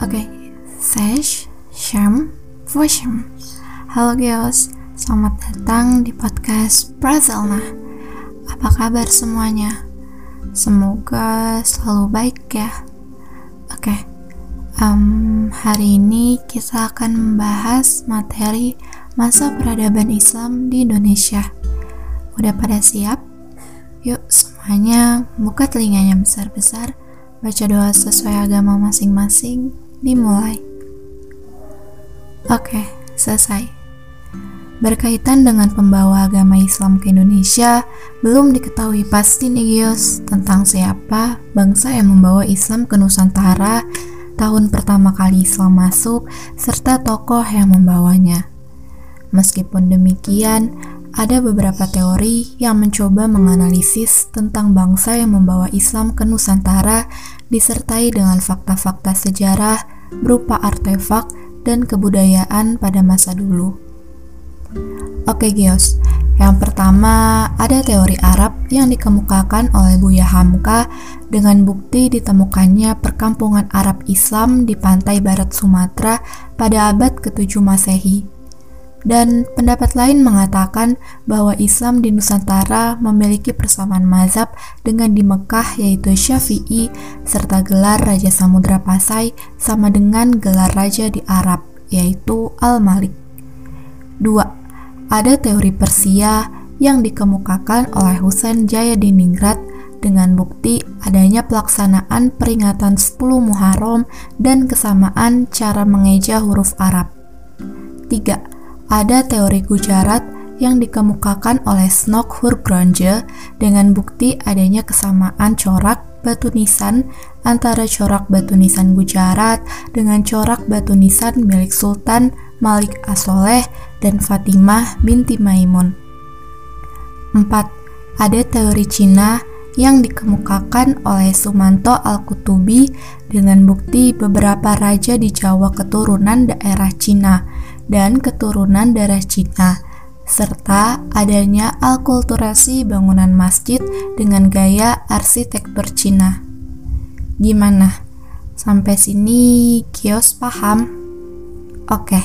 Oke, Sesh, Sham, Vosham. Halo guys, selamat datang di podcast Brazilna. Apa kabar semuanya? Semoga selalu baik ya. Oke, um, hari ini kita akan membahas materi masa peradaban Islam di Indonesia. Udah pada siap? Yuk semuanya buka telinganya besar-besar, baca doa sesuai agama masing-masing, dimulai. Oke, selesai. Berkaitan dengan pembawa agama Islam ke Indonesia, belum diketahui pasti nih Gios tentang siapa bangsa yang membawa Islam ke Nusantara tahun pertama kali Islam masuk, serta tokoh yang membawanya. Meskipun demikian, ada beberapa teori yang mencoba menganalisis tentang bangsa yang membawa Islam ke Nusantara disertai dengan fakta-fakta sejarah berupa artefak dan kebudayaan pada masa dulu. Oke Gios, yang pertama ada teori Arab yang dikemukakan oleh Buya Hamka dengan bukti ditemukannya perkampungan Arab Islam di pantai barat Sumatera pada abad ke-7 Masehi dan pendapat lain mengatakan bahwa Islam di Nusantara memiliki persamaan mazhab dengan di Mekah yaitu Syafi'i serta gelar Raja Samudra Pasai sama dengan gelar Raja di Arab yaitu Al-Malik. 2. Ada teori Persia yang dikemukakan oleh Husain Jayadiningrat dengan bukti adanya pelaksanaan peringatan 10 Muharram dan kesamaan cara mengeja huruf Arab. 3 ada teori Gujarat yang dikemukakan oleh Snok Hurgronje dengan bukti adanya kesamaan corak batu nisan antara corak batu nisan Gujarat dengan corak batu nisan milik Sultan Malik Asoleh dan Fatimah binti Maimun. 4. Ada teori Cina yang dikemukakan oleh Sumanto Al-Kutubi dengan bukti beberapa raja di Jawa keturunan daerah Cina dan keturunan darah Cina, serta adanya alkulturasi bangunan masjid dengan gaya arsitektur Cina. Gimana? Sampai sini kios paham? Oke,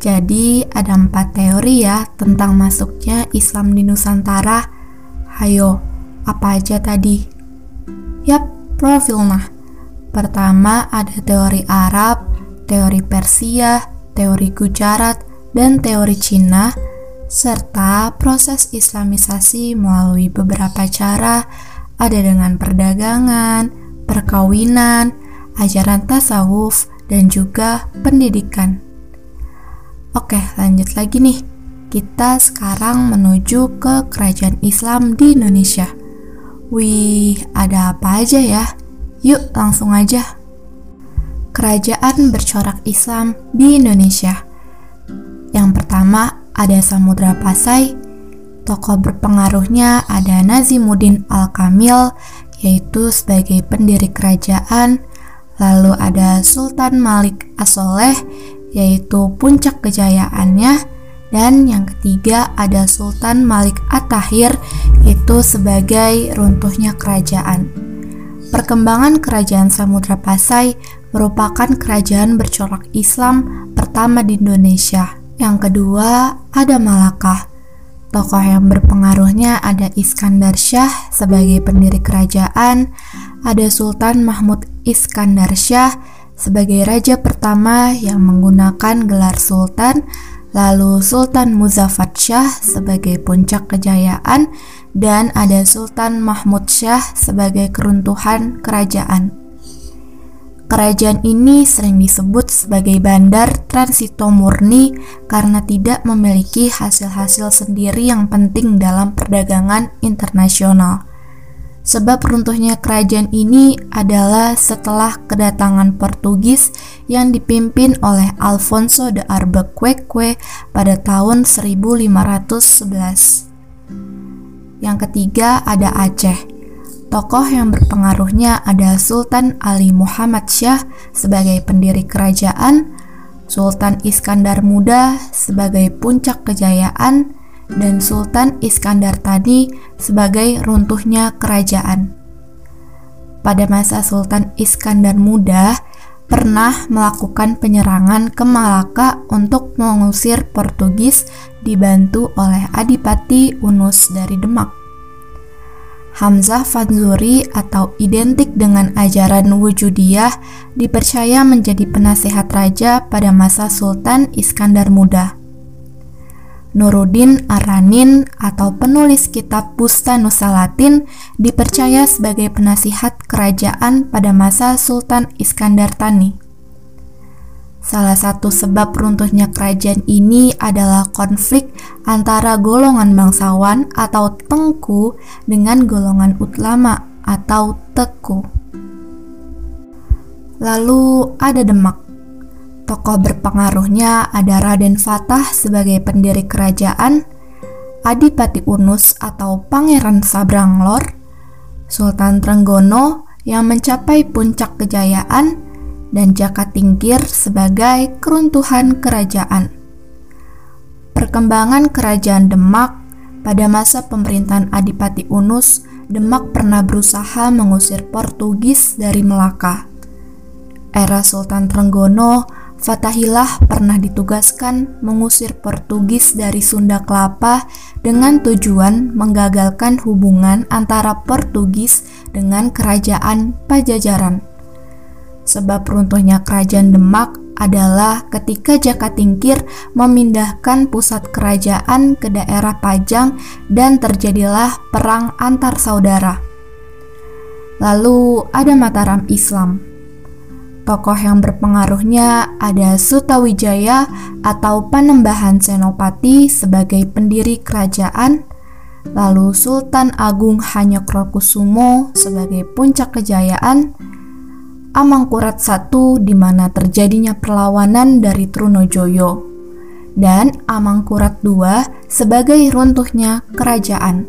jadi ada empat teori ya tentang masuknya Islam di Nusantara. Hayo, apa aja tadi? Yap, profil nah. Pertama ada teori Arab, teori Persia, teori Gujarat, dan teori Cina, serta proses Islamisasi melalui beberapa cara, ada dengan perdagangan, perkawinan, ajaran tasawuf, dan juga pendidikan. Oke, lanjut lagi nih. Kita sekarang menuju ke kerajaan Islam di Indonesia. Wih, ada apa aja ya? Yuk, langsung aja kerajaan bercorak Islam di Indonesia. Yang pertama ada Samudra Pasai, tokoh berpengaruhnya ada Nazimuddin Al-Kamil, yaitu sebagai pendiri kerajaan, lalu ada Sultan Malik Asoleh, yaitu puncak kejayaannya, dan yang ketiga ada Sultan Malik At-Tahir, itu sebagai runtuhnya kerajaan. Perkembangan kerajaan Samudra Pasai merupakan kerajaan bercorak Islam pertama di Indonesia. Yang kedua, ada Malaka. Tokoh yang berpengaruhnya ada Iskandar Syah sebagai pendiri kerajaan, ada Sultan Mahmud Iskandar Syah sebagai raja pertama yang menggunakan gelar sultan, lalu Sultan Muzaffar Syah sebagai puncak kejayaan, dan ada Sultan Mahmud Syah sebagai keruntuhan kerajaan. Kerajaan ini sering disebut sebagai bandar transito murni karena tidak memiliki hasil-hasil sendiri yang penting dalam perdagangan internasional. Sebab runtuhnya kerajaan ini adalah setelah kedatangan Portugis yang dipimpin oleh Alfonso de Albuquerque pada tahun 1511. Yang ketiga ada Aceh Tokoh yang berpengaruhnya ada Sultan Ali Muhammad Syah sebagai pendiri kerajaan, Sultan Iskandar Muda sebagai puncak kejayaan, dan Sultan Iskandar Tani sebagai runtuhnya kerajaan. Pada masa Sultan Iskandar Muda, pernah melakukan penyerangan ke Malaka untuk mengusir Portugis dibantu oleh Adipati Unus dari Demak. Hamzah Fanzuri atau identik dengan ajaran Wujudiyah dipercaya menjadi penasehat raja pada masa Sultan Iskandar Muda. Nuruddin Aranin atau penulis kitab Bustanusa Latin dipercaya sebagai penasihat kerajaan pada masa Sultan Iskandar Tani. Salah satu sebab runtuhnya kerajaan ini adalah konflik antara golongan bangsawan atau tengku dengan golongan utlama atau teku. Lalu ada Demak. Tokoh berpengaruhnya ada Raden Fatah sebagai pendiri kerajaan, Adipati Unus atau Pangeran Sabranglor, Sultan Trenggono yang mencapai puncak kejayaan, dan Jaka Tingkir sebagai keruntuhan kerajaan. Perkembangan kerajaan Demak pada masa pemerintahan Adipati Unus, Demak pernah berusaha mengusir Portugis dari Melaka. Era Sultan Trenggono, Fatahillah pernah ditugaskan mengusir Portugis dari Sunda Kelapa dengan tujuan menggagalkan hubungan antara Portugis dengan kerajaan Pajajaran. Sebab runtuhnya kerajaan Demak adalah ketika Jaka Tingkir memindahkan pusat kerajaan ke daerah Pajang dan terjadilah perang antar saudara. Lalu ada Mataram Islam. Tokoh yang berpengaruhnya ada Sutawijaya atau Panembahan Senopati sebagai pendiri kerajaan, lalu Sultan Agung Hanyokrokusumo sebagai puncak kejayaan, Amangkurat I di mana terjadinya perlawanan dari Trunojoyo dan Amangkurat II sebagai runtuhnya kerajaan.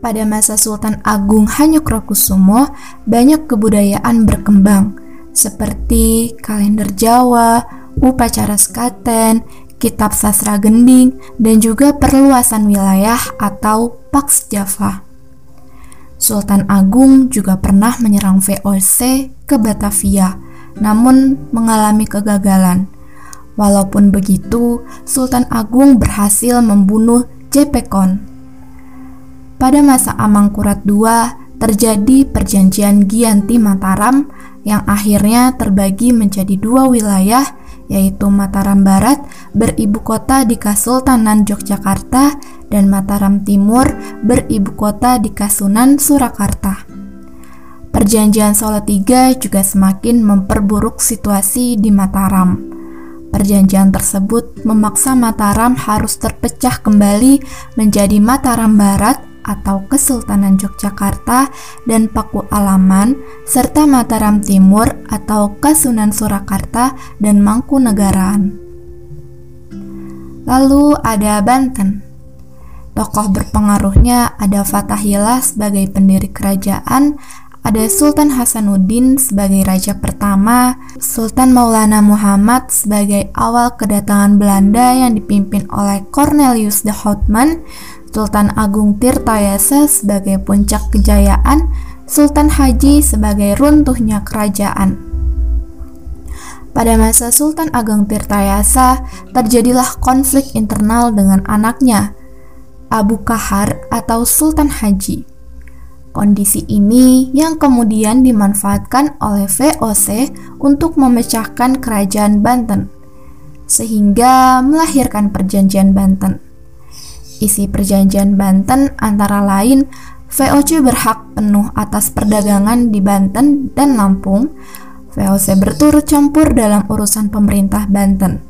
Pada masa Sultan Agung Hanyokrokusumo, banyak kebudayaan berkembang seperti kalender Jawa, upacara sekaten, kitab sastra gending, dan juga perluasan wilayah atau Pax Java. Sultan Agung juga pernah menyerang VOC ke Batavia, namun mengalami kegagalan. Walaupun begitu, Sultan Agung berhasil membunuh Jepekon. Pada masa Amangkurat II, terjadi perjanjian Gianti Mataram yang akhirnya terbagi menjadi dua wilayah yaitu Mataram Barat beribu kota di Kasultanan Yogyakarta dan Mataram Timur beribu kota di Kasunan Surakarta. Perjanjian Solo III juga semakin memperburuk situasi di Mataram. Perjanjian tersebut memaksa Mataram harus terpecah kembali menjadi Mataram Barat atau Kesultanan Yogyakarta dan Paku Alaman, serta Mataram Timur atau Kasunan Surakarta dan Mangkunegaraan. Lalu ada Banten. Tokoh berpengaruhnya ada Fatahillah sebagai pendiri kerajaan, ada Sultan Hasanuddin sebagai raja pertama, Sultan Maulana Muhammad sebagai awal kedatangan Belanda yang dipimpin oleh Cornelius de Houtman, Sultan Agung Tirtayasa sebagai puncak kejayaan, Sultan Haji sebagai runtuhnya kerajaan. Pada masa Sultan Agung Tirtayasa, terjadilah konflik internal dengan anaknya, Abu Kahar atau Sultan Haji. Kondisi ini yang kemudian dimanfaatkan oleh VOC untuk memecahkan kerajaan Banten, sehingga melahirkan Perjanjian Banten. Isi perjanjian Banten antara lain VOC berhak penuh atas perdagangan di Banten dan Lampung. VOC berturut campur dalam urusan pemerintah Banten.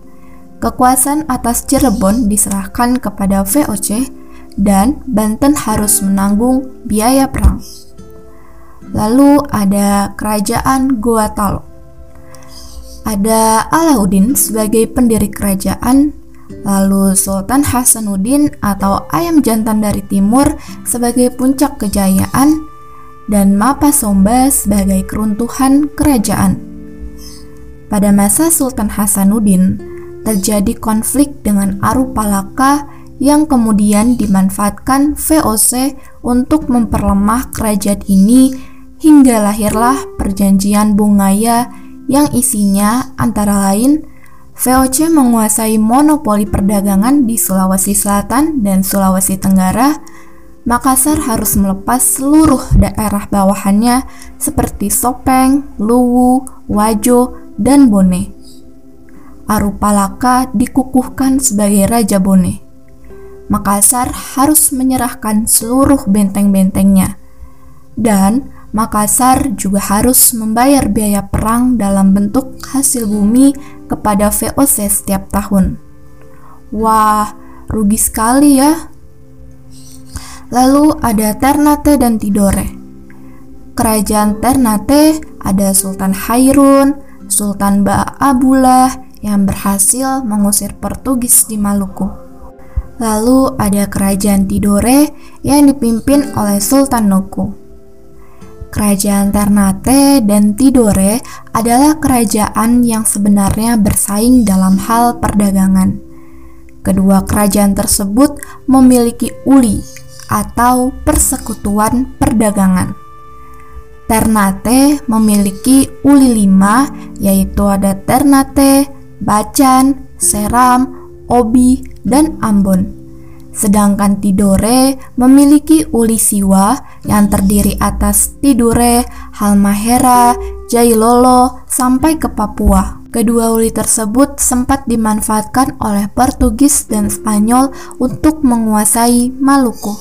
Kekuasaan atas Cirebon diserahkan kepada VOC dan Banten harus menanggung biaya perang. Lalu ada kerajaan Goatalo. Ada Alauddin sebagai pendiri kerajaan Lalu Sultan Hasanuddin atau ayam jantan dari timur sebagai puncak kejayaan dan Mapa Somba sebagai keruntuhan kerajaan. Pada masa Sultan Hasanuddin, terjadi konflik dengan Arupalaka yang kemudian dimanfaatkan VOC untuk memperlemah kerajaan ini hingga lahirlah perjanjian Bungaya yang isinya antara lain VOC menguasai monopoli perdagangan di Sulawesi Selatan dan Sulawesi Tenggara, Makassar harus melepas seluruh daerah bawahannya seperti Sopeng, Luwu, Wajo, dan Bone. Arupalaka dikukuhkan sebagai Raja Bone. Makassar harus menyerahkan seluruh benteng-bentengnya. Dan Makassar juga harus membayar biaya perang dalam bentuk hasil bumi kepada VOC setiap tahun. Wah, rugi sekali ya. Lalu ada Ternate dan Tidore. Kerajaan Ternate ada Sultan Hairun, Sultan Ba'abullah yang berhasil mengusir Portugis di Maluku. Lalu ada kerajaan Tidore yang dipimpin oleh Sultan Nuku. Kerajaan Ternate dan Tidore adalah kerajaan yang sebenarnya bersaing dalam hal perdagangan. Kedua kerajaan tersebut memiliki uli atau persekutuan perdagangan. Ternate memiliki uli lima, yaitu ada Ternate, Bacan, Seram, Obi, dan Ambon. Sedangkan Tidore memiliki uli siwa yang terdiri atas Tidore, Halmahera, Jailolo, sampai ke Papua. Kedua uli tersebut sempat dimanfaatkan oleh Portugis dan Spanyol untuk menguasai Maluku.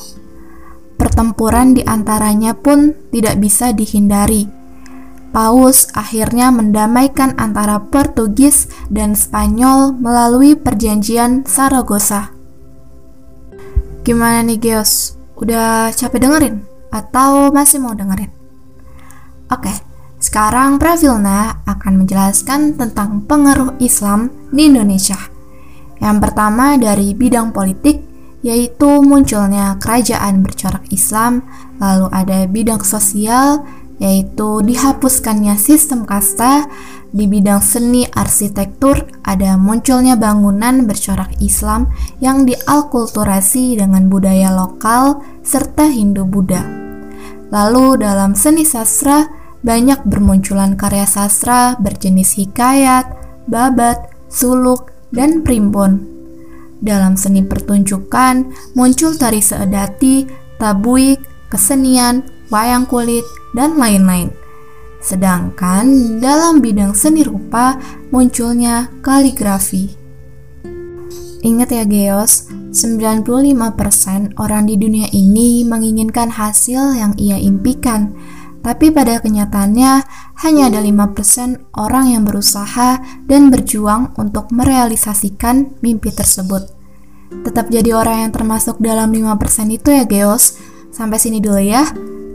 Pertempuran di antaranya pun tidak bisa dihindari. Paus akhirnya mendamaikan antara Portugis dan Spanyol melalui perjanjian Saragossa. Gimana nih Geos? Udah capek dengerin? Atau masih mau dengerin? Oke, sekarang Pravilna akan menjelaskan tentang pengaruh Islam di Indonesia. Yang pertama dari bidang politik yaitu munculnya kerajaan bercorak Islam, lalu ada bidang sosial, yaitu dihapuskannya sistem kasta, di bidang seni arsitektur ada munculnya bangunan bercorak Islam yang dialkulturasi dengan budaya lokal serta Hindu-Buddha. Lalu dalam seni sastra banyak bermunculan karya sastra berjenis hikayat, babat, suluk, dan primbon dalam seni pertunjukan muncul tari seedati, tabuik, kesenian, wayang kulit, dan lain-lain. Sedangkan dalam bidang seni rupa munculnya kaligrafi. Ingat ya Geos, 95% orang di dunia ini menginginkan hasil yang ia impikan, tapi pada kenyataannya hanya ada 5% orang yang berusaha dan berjuang untuk merealisasikan mimpi tersebut tetap jadi orang yang termasuk dalam 5% itu ya Geos. Sampai sini dulu ya.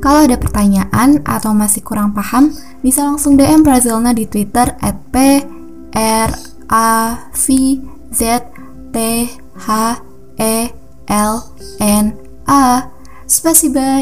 Kalau ada pertanyaan atau masih kurang paham, bisa langsung DM Brazilna di Twitter at P R A V Z T H E L N A. Spasiba.